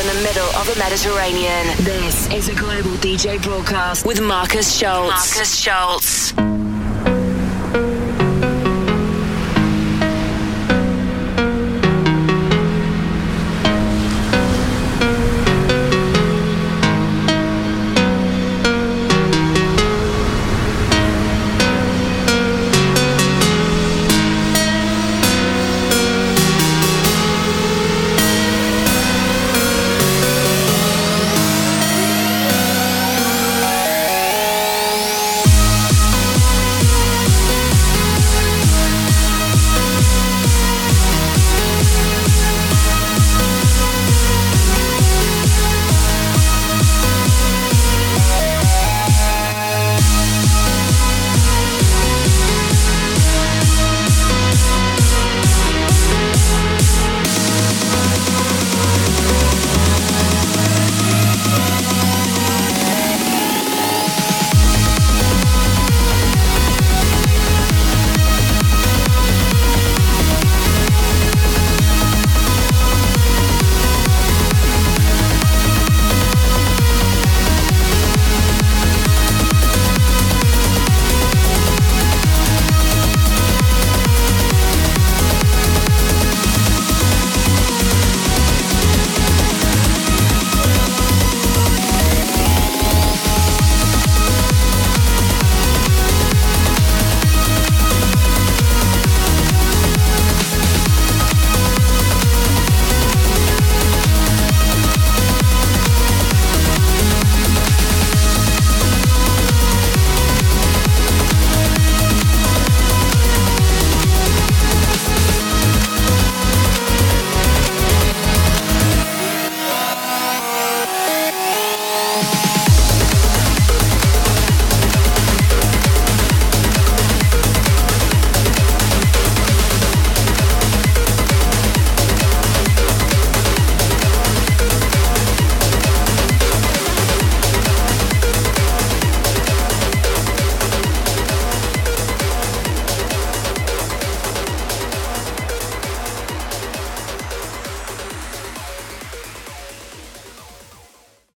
In the middle of the Mediterranean. This is a global DJ broadcast with Marcus Schultz. Marcus Schultz.